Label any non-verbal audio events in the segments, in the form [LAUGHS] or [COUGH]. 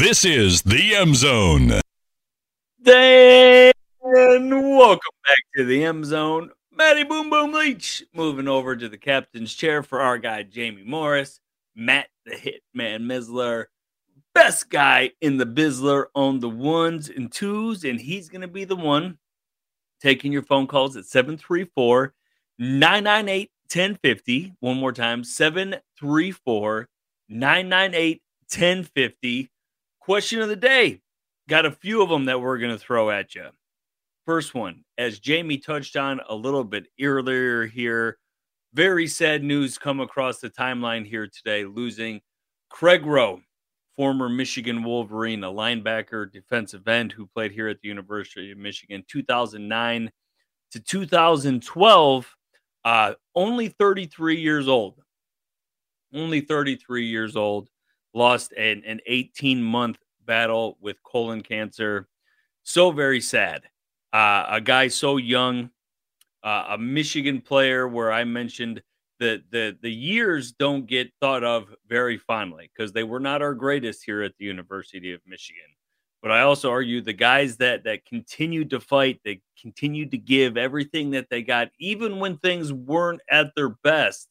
This is the M Zone. And welcome back to the M Zone. Matty Boom Boom Leach moving over to the captain's chair for our guy Jamie Morris. Matt the Hitman Misler, best guy in the Bizzler on the ones and twos, and he's going to be the one taking your phone calls at 734 998 1050. One more time 734 998 1050. Question of the day. Got a few of them that we're going to throw at you. First one, as Jamie touched on a little bit earlier here, very sad news come across the timeline here today, losing Craig Roh, former Michigan Wolverine, a linebacker, defensive end who played here at the University of Michigan 2009 to 2012, uh, only 33 years old. Only 33 years old. Lost an, an 18 month battle with colon cancer. So very sad. Uh, a guy so young, uh, a Michigan player where I mentioned that the the years don't get thought of very fondly because they were not our greatest here at the University of Michigan. But I also argue the guys that that continued to fight, they continued to give everything that they got, even when things weren't at their best.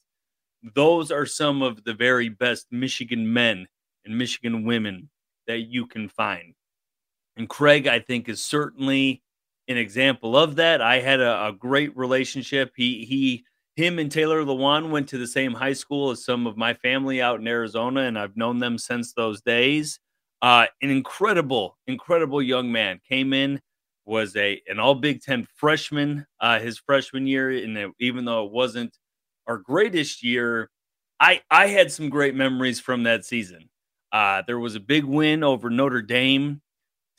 Those are some of the very best Michigan men and Michigan women that you can find. And Craig, I think, is certainly an example of that. I had a, a great relationship. He he him and Taylor Lewan went to the same high school as some of my family out in Arizona, and I've known them since those days. Uh, an incredible, incredible young man came in, was a an All Big Ten freshman uh, his freshman year, and even though it wasn't our greatest year, I I had some great memories from that season. Uh, there was a big win over Notre Dame.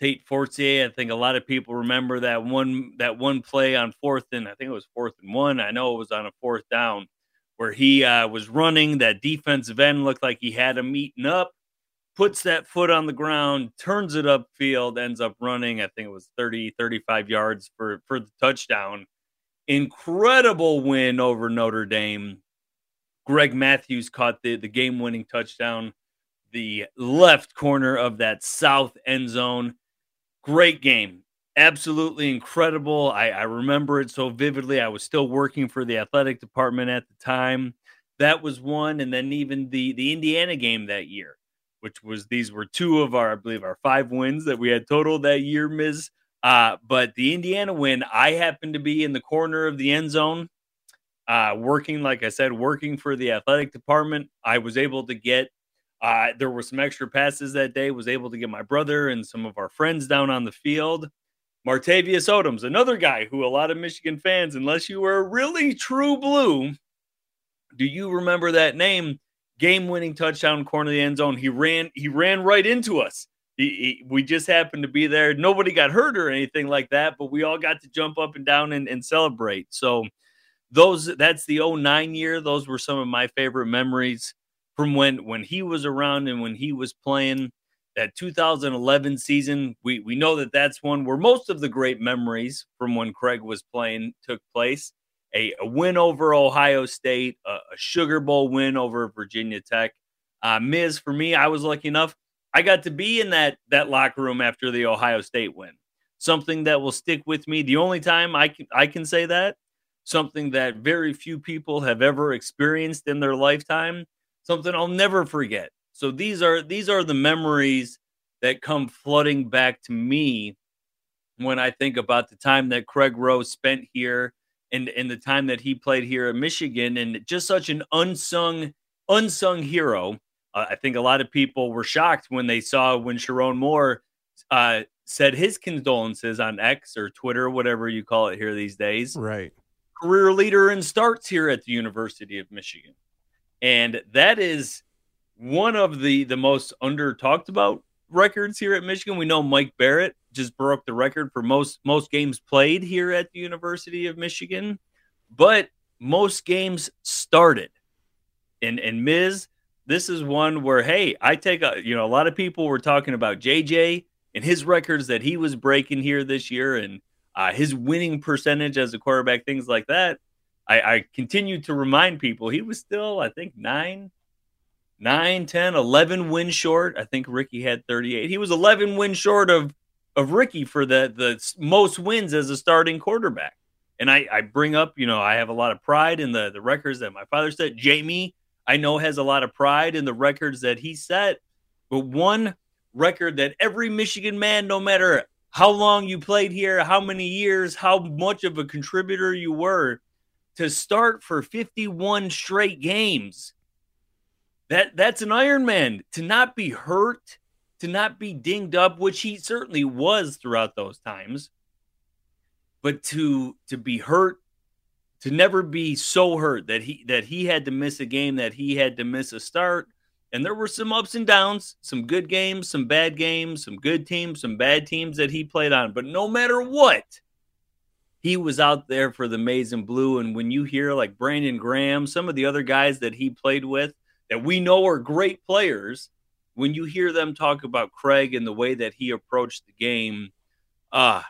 Tate Forcier. I think a lot of people remember that one that one play on fourth and I think it was fourth and one. I know it was on a fourth down where he uh, was running. That defensive end looked like he had him eaten up. Puts that foot on the ground, turns it upfield, ends up running. I think it was 30, 35 yards for for the touchdown. Incredible win over Notre Dame. Greg Matthews caught the the game winning touchdown the left corner of that south end zone. Great game. Absolutely incredible. I, I, remember it so vividly. I was still working for the athletic department at the time. That was one. And then even the the Indiana game that year, which was these were two of our, I believe, our five wins that we had total that year, Ms. Uh, but the Indiana win, I happened to be in the corner of the end zone, uh, working, like I said, working for the athletic department. I was able to get uh, there were some extra passes that day. Was able to get my brother and some of our friends down on the field. Martavius Odoms, another guy who a lot of Michigan fans, unless you were really true blue, do you remember that name? Game-winning touchdown corner of the end zone. He ran. He ran right into us. He, he, we just happened to be there. Nobody got hurt or anything like that, but we all got to jump up and down and, and celebrate. So those that's the 09 year. Those were some of my favorite memories from when when he was around and when he was playing that 2011 season we we know that that's one where most of the great memories from when Craig was playing took place. A, a win over Ohio State a, a, Sugar Bowl win over Virginia Tech. Uh Miz for me I was lucky enough I got to be in that that locker room after the Ohio State win. Something that will stick with me. The only time I can I can say that something that very few people have ever experienced in their lifetime something I'll never forget. So these are these are the memories that come flooding back to me when I think about the time that Craig Roh spent here and and the time that he played here at Michigan and just such an unsung unsung hero. Uh, I think a lot of people were shocked when they saw when Sherrone Moore uh, said his condolences on X or Twitter, whatever you call it here these days. Right. Career leader in starts here at the University of Michigan and that is one of the the most under talked about records here at Michigan. We know Mike Barrett just broke the record for most most games played here at the University of Michigan, but most games started. And and Miz, this is one where hey, I take a you know a lot of people were talking about JJ and his records that he was breaking here this year and uh, his winning percentage as a quarterback, things like that. I, I continue to remind people he was still, I think, nine, nine, 10, 11 wins short. I think Ricky had 38. He was 11 wins short of of Ricky for the the most wins as a starting quarterback. And I, I bring up, you know, I have a lot of pride in the the records that my father set. Jamie, I know, has a lot of pride in the records that he set. But one record that every Michigan man, no matter how long you played here, how many years, how much of a contributor you were, to start for 51 straight games. That that's an Iron Man to not be hurt, to not be dinged up, which he certainly was throughout those times. But to to be hurt, to never be so hurt that he that he had to miss a game, that he had to miss a start. And there were some ups and downs, some good games, some bad games, some good teams, some bad teams that he played on. But no matter what, he was out there for the maize and blue. And when you hear like Brandon Graham, some of the other guys that he played with that we know are great players, when you hear them talk about Craig and the way that he approached the game, ah, uh,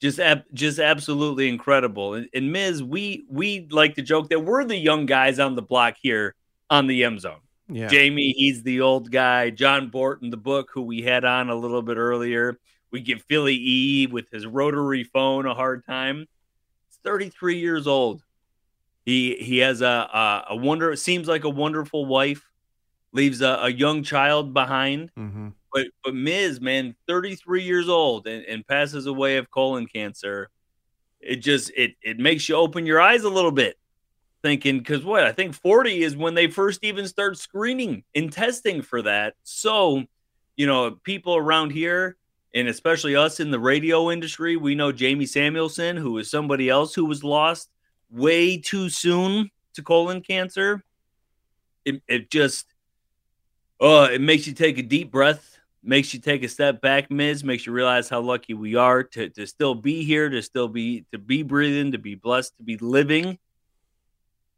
just ab- just absolutely incredible. And, and Miz, we we like to joke that we're the young guys on the block here on the M Zone. Yeah. Jamie, he's the old guy. John Borton, the book, who we had on a little bit earlier. We give Philly E with his rotary phone a hard time. 33 years old. He he has a a, a wonder. Seems like a wonderful wife. Leaves a, a young child behind. Mm-hmm. But but Miz, man, 33 years old and, and passes away of colon cancer. It just it it makes you open your eyes a little bit, thinking because what I think 40 is when they first even start screening and testing for that. So, you know, people around here and especially us in the radio industry, we know Jamie Samuelson, who is somebody else who was lost way too soon to colon cancer. It, it just, oh, it makes you take a deep breath, makes you take a step back, Miz, makes you realize how lucky we are to, to still be here, to still be, to be breathing, to be blessed, to be living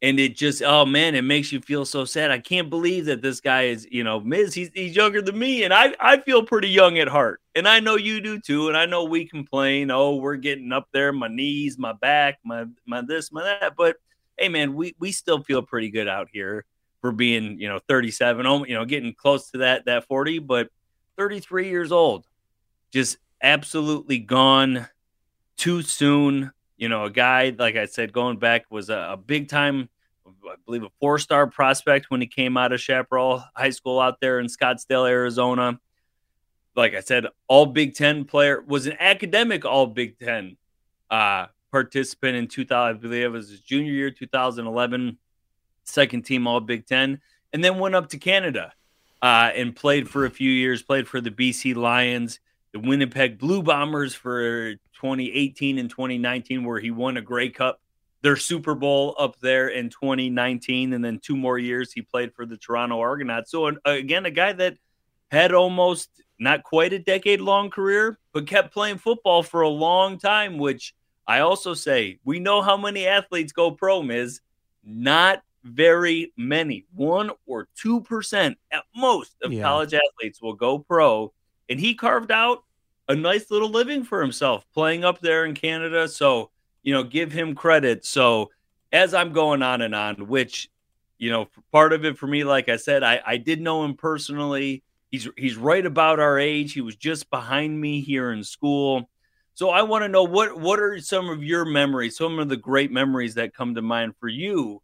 and it just oh man it makes you feel so sad. I can't believe that this guy is you know miz he's, he's younger than me and i i feel pretty young at heart and i know you do too and i know we complain oh we're getting up there my knees my back my my this my that but hey man we we still feel pretty good out here for being you know 37 you know getting close to that that 40 but 33 years old just absolutely gone too soon. You know, a guy like I said, going back was a, a big time I believe a four star prospect when he came out of Chaparral High School out there in Scottsdale, Arizona. Like I said, all Big Ten player was an academic all Big Ten uh, participant in 2000. I believe it was his junior year, 2011, second team all Big Ten, and then went up to Canada uh, and played for a few years, played for the BC Lions, the Winnipeg Blue Bombers for 2018 and 2019, where he won a Grey Cup their Super Bowl up there in 2019, and then two more years he played for the Toronto Argonauts. So again, a guy that had almost not quite a decade long career, but kept playing football for a long time. Which I also say we know how many athletes go pro. Is not very many, one or two percent at most of yeah. college athletes will go pro, and he carved out a nice little living for himself playing up there in Canada. So you know, give him credit. So as I'm going on and on, which, you know, part of it for me, like I said, I, I did know him personally. He's he's right about our age. He was just behind me here in school. So I want to know what what are some of your memories, some of the great memories that come to mind for you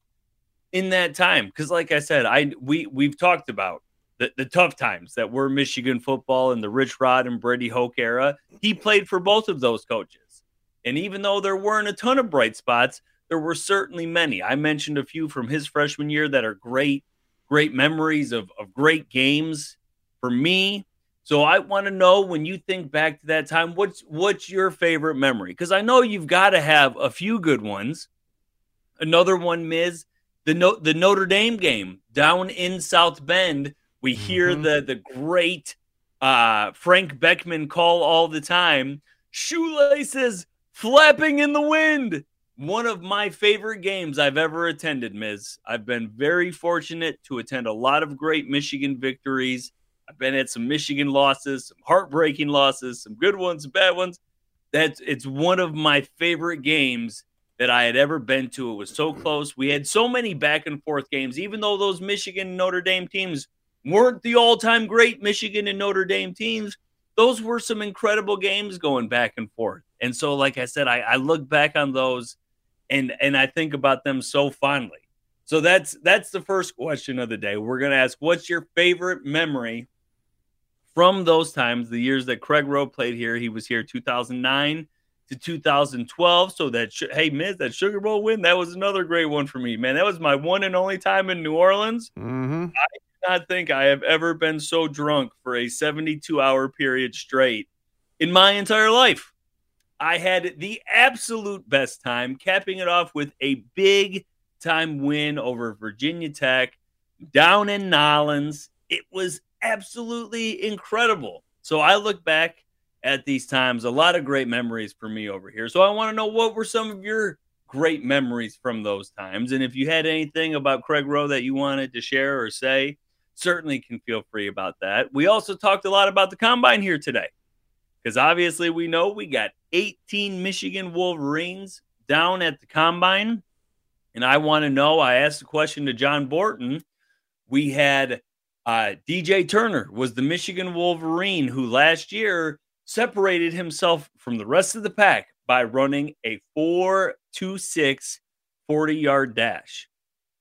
in that time? Because like I said, I we we've talked about the, the tough times that were Michigan football in the Rich Rod and Brady Hoke era. He played for both of those coaches. And even though there weren't a ton of bright spots, there were certainly many. I mentioned a few from his freshman year that are great, great memories of, of great games for me. So I want to know when you think back to that time, what's what's your favorite memory? Because I know you've got to have a few good ones. Another one, Miz, the no, the Notre Dame game down in South Bend. We hear mm-hmm. the the great uh, Frank Beckmann call all the time. Shoelaces flapping in the wind. One of my favorite games I've ever attended, Miz. I've been very fortunate to attend a lot of great Michigan victories. I've been at some Michigan losses, some heartbreaking losses, some good ones, some bad ones. That's it's one of my favorite games that I had ever been to. It was so close. We had so many back and forth games, even though those Michigan Notre Dame teams weren't the all-time great Michigan and Notre Dame teams. Those were some incredible games going back and forth. And so, like I said, I, I look back on those and and I think about them so fondly. So that's that's the first question of the day. We're gonna ask, what's your favorite memory from those times, the years that Craig Roh played here? He was here 2009 to 2012. So that hey, Miz, that Sugar Bowl win, that was another great one for me, man. That was my one and only time in New Orleans. Mm-hmm. I not think I have ever been so drunk for a 72 hour period straight in my entire life. I had the absolute best time, capping it off with a big time win over Virginia Tech down in Nollins. It was absolutely incredible. So I look back at these times, a lot of great memories for me over here. So I want to know what were some of your great memories from those times. And if you had anything about Craig Roh that you wanted to share or say, certainly can feel free about that. We also talked a lot about the combine here today because obviously we know we got 18 Michigan Wolverines down at the combine. And I want to know, I asked a question to John Borton. We had uh, DJ Turner was the Michigan Wolverine who last year separated himself from the rest of the pack by running a 4 2 6 40 yard dash.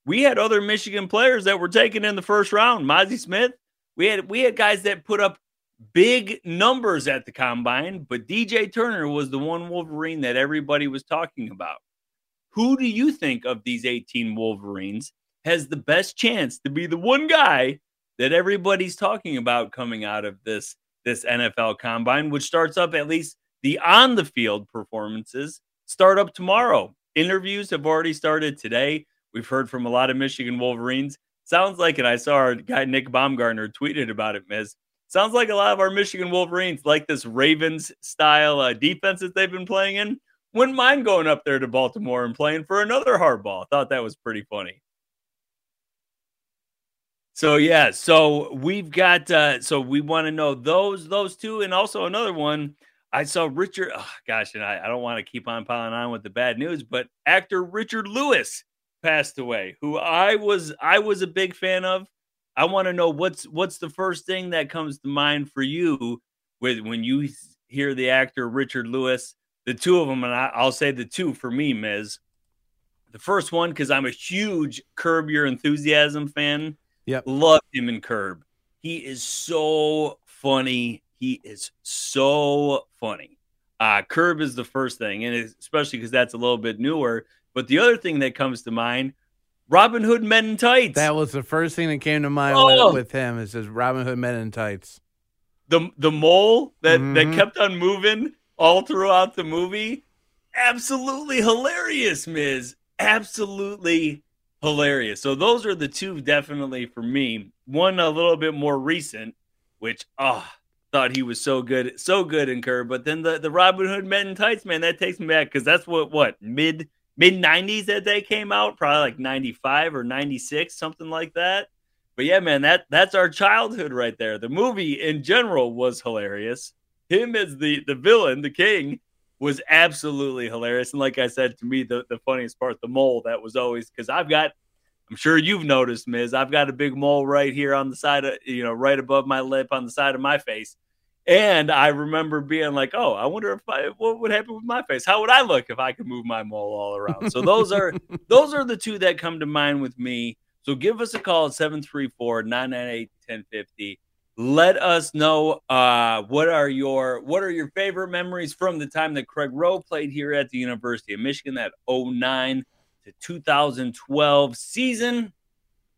We had other Michigan players that were taken in the first round. Mazi Smith, we had we had guys that put up big numbers at the combine, but DJ Turner was the one Wolverine that everybody was talking about. Who do you think of these 18 Wolverines has the best chance to be the one guy that everybody's talking about coming out of this this NFL combine, which starts up at least the on the field performances start up tomorrow. Interviews have already started today. We've heard from a lot of Michigan Wolverines. Sounds like, and I saw our guy Nick Baumgartner tweeted about it, Miz sounds like a lot of our Michigan Wolverines like this Ravens style uh, defense that they've been playing in. Wouldn't mind going up there to Baltimore and playing for another Harbaugh. Thought that was pretty funny. So yeah, so we've got uh so we want to know those those two and also another one. I saw Richard oh, gosh, and I, I don't want to keep on piling on with the bad news, but actor Richard Lewis passed away, who I was I was a big fan of. I want to know what's what's the first thing that comes to mind for you with when you hear the actor Richard Lewis. The two of them, and I, will say the two for me, Miz. The first one because I'm a huge Curb Your Enthusiasm fan. Yep, love him in Curb. He is so funny. He is so funny. Uh, Curb is the first thing, and especially because that's a little bit newer. But the other thing that comes to mind Robin Hood Men in Tights. That was the first thing that came to mind oh. with, with, him. Is just Robin Hood Men in Tights. The the mole that mm-hmm. that kept on moving all throughout the movie. Absolutely hilarious, Miz. Absolutely hilarious. So those are the two definitely for me. One a little bit more recent, which oh thought he was so good, so good in Curb. But then the the Robin Hood Men in Tights, man, that takes me back because that's what what mid mid 90s that they came out, probably like 95 or 96, something like that. But yeah, man, that that's our childhood right there. The movie in general was hilarious. Him as the the villain, the king, was absolutely hilarious. And like I said, to me, the, the funniest part, the mole, that was always because I've got I'm sure you've noticed, Miz. I've got a big mole right here on the side of, you know, right above my lip on the side of my face. And I remember being like, "Oh, I wonder if I what would happen with my face? How would I look if I could move my mole all around?" So those are [LAUGHS] those are the two that come to mind with me. So give us a call at 734-998-1050. Let us know uh, what are your what are your favorite memories from the time that Craig Roh played here at the University of Michigan that 09 to 2012 season.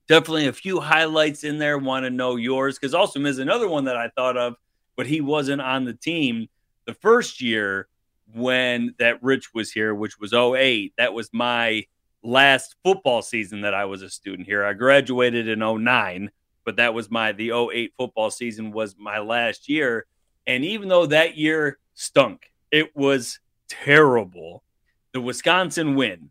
Definitely a few highlights in there. Want to know yours because also is another one that I thought of but he wasn't on the team the first year when that Rich was here, which was 08. That was my last football season that I was a student here. I graduated in 09. but that was my the 08 football season was my last year. And even though that year stunk, it was terrible. The Wisconsin win.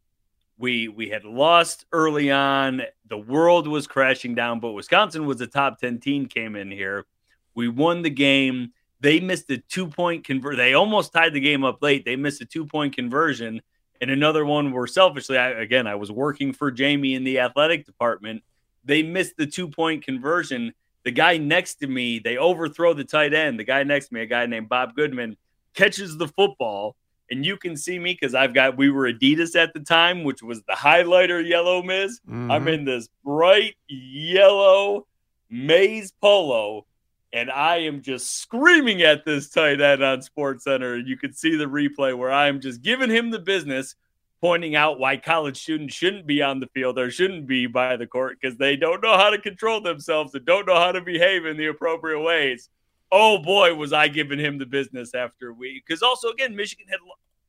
We we had lost early on. The world was crashing down, but Wisconsin was a top 10 team came in here. We won the game. They missed a two-point convert. They almost tied the game up late. They missed a two-point conversion. And another one where selfishly, I, again, I was working for Jamie in the athletic department. They missed the two-point conversion. The guy next to me, they overthrow the tight end. The guy next to me, a guy named Bob Goodman, catches the football and you can see me because I've got we were Adidas at the time, which was the highlighter yellow Miz. Mm-hmm. I'm in this bright yellow maize polo, and I am just screaming at this tight end on Sports Center. You can see the replay where I'm just giving him the business, pointing out why college students shouldn't be on the field or shouldn't be by the court because they don't know how to control themselves and don't know how to behave in the appropriate ways oh boy, was I giving him the business after we because also again Michigan had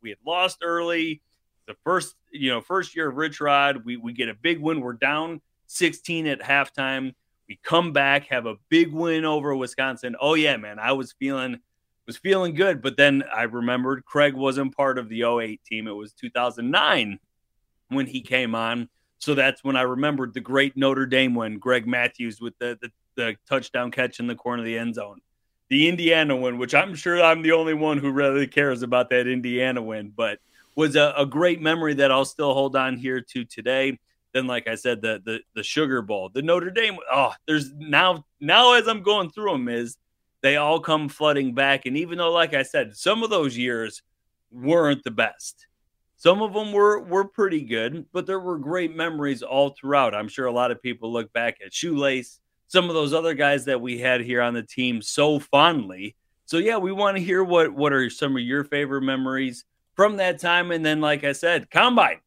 we had lost early. The first you know first year of Rich Rod, we we get a big win. We're down 16 at halftime. We come back, have a big win over Wisconsin. Oh yeah, man, I was feeling was feeling good. But then I remembered Craig wasn't part of the 08 team. It was 2009 when he came on. So that's when I remembered the great Notre Dame win, Greg Matthews with the, the, the touchdown catch in the corner of the end zone the Indiana win, which I'm sure I'm the only one who really cares about that Indiana win, but was a, a, great memory that I'll still hold on here to today. Then, like I said, the the the Sugar Bowl, the Notre Dame. Oh, there's now now as I'm going through them is they all come flooding back, and even though, like I said, some of those years weren't the best. Some of them were were pretty good, but there were great memories all throughout. I'm sure a lot of people look back at Shoelace, some of those other guys that we had here on the team so fondly. So yeah, we want to hear what what are some of your favorite memories from that time, and then like I said, combine.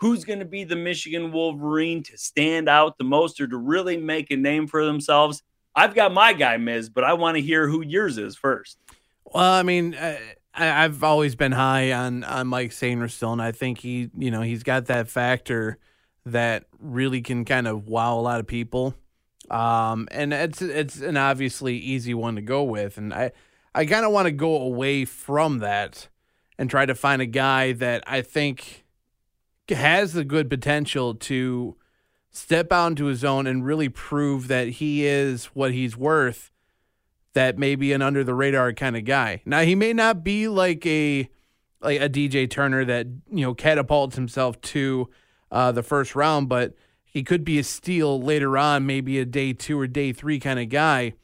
Who's going to be the Michigan Wolverine to stand out the most or to really make a name for themselves? I've got my guy, Miz, but I want to hear who yours is first. Well, I mean, I, have always been high on on Mike Sainristil. And I think he, you know, he's got that factor that really can kind of wow a lot of people. Um, and it's it's an obviously easy one to go with, and I I kind of want to go away from that and try to find a guy that I think has the good potential to step out into his own and really prove that he is what he's worth. That maybe an under the radar kind of guy. Now he may not be like a like a DJ Turner that you know catapults himself to uh, the first round, but he could be a steal later on, maybe a day two or day three kind of guy.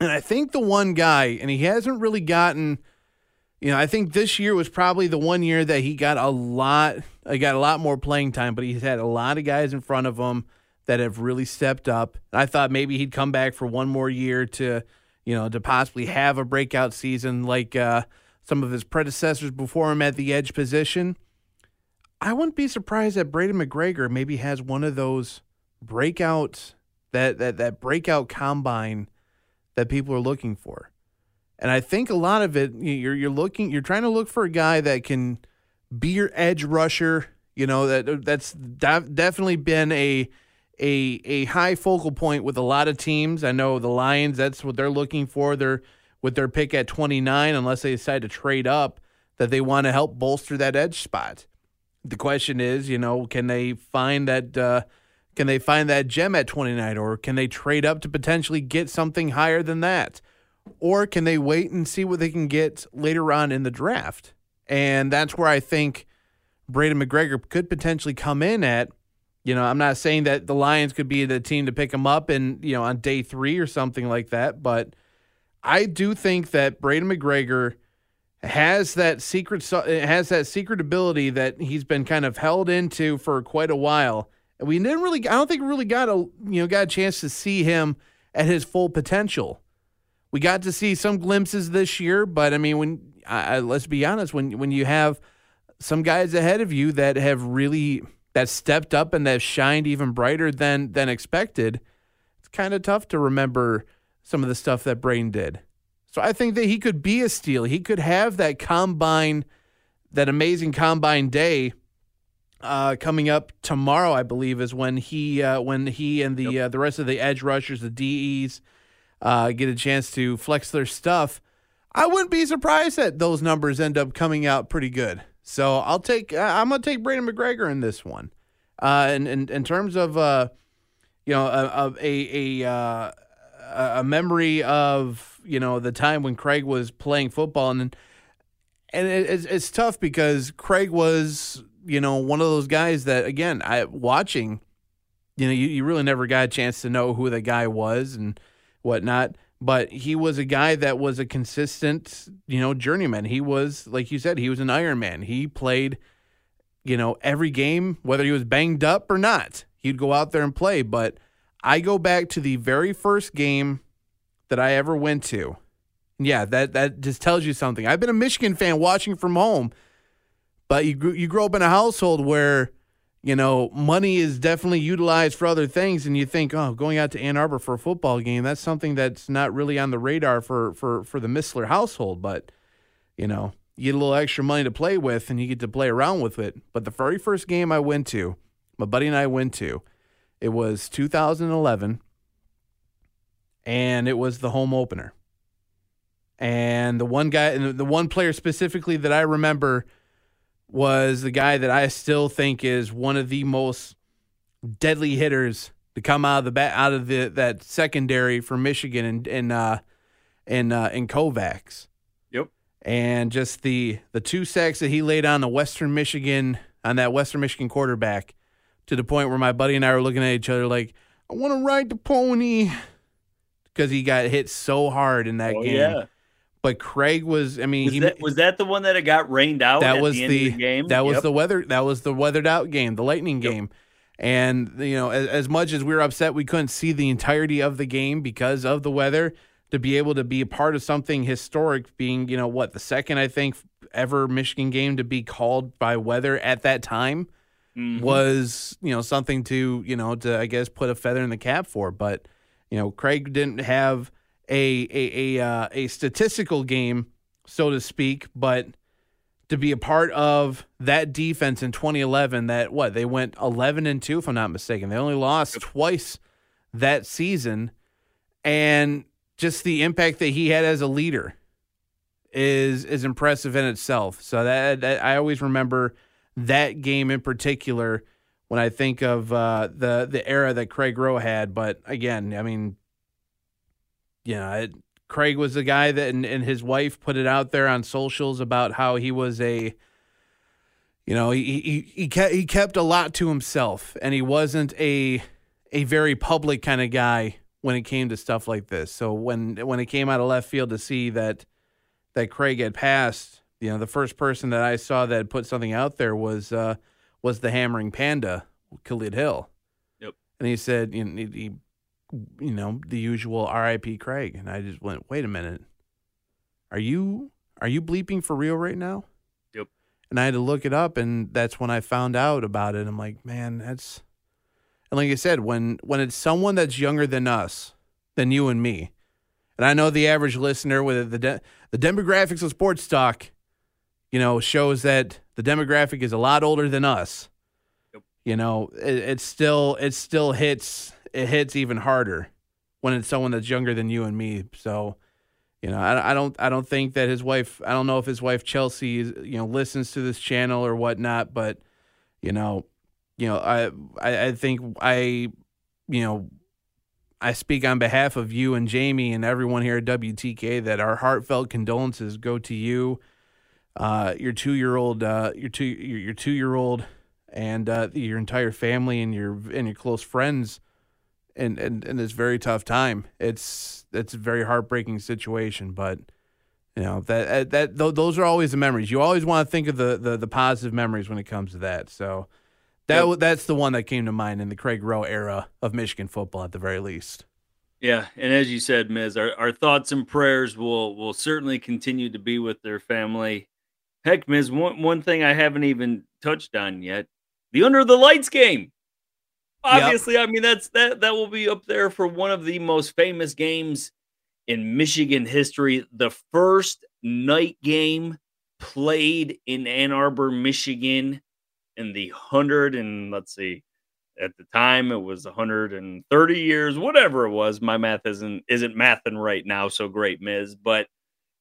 And I think the one guy, and he hasn't really gotten, you know, I think this year was probably the one year that he got a lot, he got a lot more playing time, but he's had a lot of guys in front of him that have really stepped up. I thought maybe he'd come back for one more year to, you know, to possibly have a breakout season like uh, some of his predecessors before him at the edge position. I wouldn't be surprised that Braiden McGregor maybe has one of those breakouts that that that breakout combine that people are looking for. And I think a lot of it you're you're looking you're trying to look for a guy that can be your edge rusher, you know, that that's definitely been a a a high focal point with a lot of teams. I know the Lions, that's what they're looking for. They're with their pick at 29 unless they decide to trade up that they want to help bolster that edge spot the question is, you know, can they find that uh, can they find that gem at 29 or can they trade up to potentially get something higher than that? Or can they wait and see what they can get later on in the draft? And that's where I think Braiden McGregor could potentially come in at. You know, I'm not saying that the Lions could be the team to pick him up and, you know, on day 3 or something like that, but I do think that Braiden McGregor – has that secret has that secret ability that he's been kind of held into for quite a while. And we didn't really I don't think we really got a you know got a chance to see him at his full potential. We got to see some glimpses this year, but I mean when I, let's be honest when when you have some guys ahead of you that have really that stepped up and that shined even brighter than than expected, it's kind of tough to remember some of the stuff that Brain did. So I think that he could be a steal. He could have that combine, that amazing combine day, uh, coming up tomorrow, I believe, is when he uh, when he and the yep. uh, the rest of the edge rushers, the DEs, uh, get a chance to flex their stuff. I wouldn't be surprised that those numbers end up coming out pretty good. So I'll take I'm gonna take Braiden McGregor in this one. Uh, in, in in terms of uh, you know a a a, a memory of you know the time when Craig was playing football and and it's it's tough because Craig was you know, one of those guys that again, I watching, you know, you, you really never got a chance to know who the guy was and whatnot. But he was a guy that was a consistent, you know, journeyman. He was, like you said, he was an Iron Man. He played, you know, every game, whether he was banged up or not, he'd go out there and play. But I go back to the very first game that I ever went to. Yeah, that that just tells you something. I've been a Michigan fan watching from home but you you grow up in a household where you know money is definitely utilized for other things, and you think, oh, going out to Ann Arbor for a football game, that's something that's not really on the radar for for for the Missler household. But you know, you get a little extra money to play with, and you get to play around with it. But the very first game I went to, my buddy and I went to, it was 2011, and it was the home opener. And the one guy, and the one player specifically that I remember was the guy that I still think is one of the most deadly hitters to come out of the bat out of the that secondary for Michigan and and uh, and uh, and Kovacs. Yep. And just the the two sacks that he laid on the Western Michigan on that Western Michigan quarterback to the point where my buddy and I were looking at each other like, I want to ride the pony because he got hit so hard in that oh, game. Yeah. But Craig was, I mean, was, he, that, was that the one that it got rained out? That was the, the, the, game. That was yep. the weather. That was the weathered out game, the lightning game. And you know, as, as much as we were upset, we couldn't see the entirety of the game because of the weather. To be able to be a part of something historic, being you know what the second I think ever Michigan game to be called by weather at that time mm-hmm. was you know something to you know to I guess put a feather in the cap for. But you know, Craig didn't have a a a, uh, a statistical game, so to speak, but to be a part of that defense in 2011 that what they went 11 and 2 if I'm not mistaken. They only lost twice that season and just the impact that he had as a leader is is impressive in itself. So that, that I always remember that game in particular when I think of uh, the the era that Craig Roh had. But again, I mean, you know, it, Craig was the guy that, and, and his wife put it out there on socials about how he was a, you know, he he he kept, he kept a lot to himself, and he wasn't a a very public kind of guy when it came to stuff like this. So when when it came out of left field to see that that Craig had passed, you know, the first person that I saw that put something out there was uh, was the Hammering Panda, Khalid Hill. Yep. And he said, you know, he, he you know, the usual R.I.P. Craig, and I just went, wait a minute, are you are you bleeping for real right now? Yep. And I had to look it up, and that's when I found out about it. I'm like, man, that's and like I said, when when it's someone that's younger than us, than you and me, and I know the average listener with the de- the demographics of sports talk, you know, shows that the demographic is a lot older than us. Yep. You know, it, it still it still hits it hits even harder when it's someone that's younger than you and me. So, you know, I, I don't I don't think that his wife I don't know if his wife Chelsea you know listens to this channel or whatnot, but you know, you know I I, I think I you know I speak on behalf of you and Jamie and everyone here at WTK that our heartfelt condolences go to you, uh, your two year old, uh, your two your, your two year old, and uh, your entire family and your and your close friends in, in, in this very tough time. It's it's a very heartbreaking situation, but you know that uh, that those are always the memories. You always want to think of the, the the positive memories when it comes to that. So that yep. that's the one that came to mind in the Craig Roh era of Michigan football, at the very least. Yeah, and as you said, Miz, our, our thoughts and prayers will will certainly continue to be with their family. Heck, Miz, one one thing I haven't even touched on yet: the Under the Lights game obviously, yep. I mean that's that that will be up there for one of the most famous games in Michigan history. The first night game played in Ann Arbor, Michigan, in the hundred and let's see, at the time it was 130 years, whatever it was. My math isn't isn't mathing right now, so great, Miz. But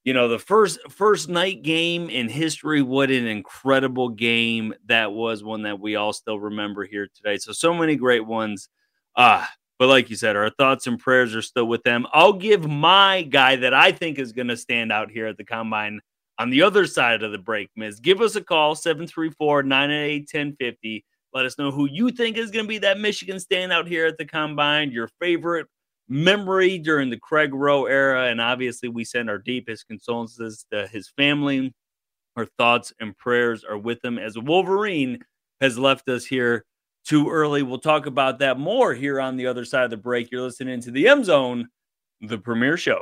you know, the first first night game in history, what an incredible game that was, one that we all still remember here today. So so many great ones. Ah, but like you said, our thoughts and prayers are still with them. I'll give my guy that I think is going to stand out here at the combine on the other side of the break, Miz. Give us a call, 734 988 1050. Let us know who you think is going to be that Michigan standout here at the combine, your favorite memory during the Craig Roh era. And obviously, we send our deepest condolences to his family. Our thoughts and prayers are with him as Wolverine has left us here too early. We'll talk about that more here on the other side of the break. You're listening to the M Zone, the premiere show.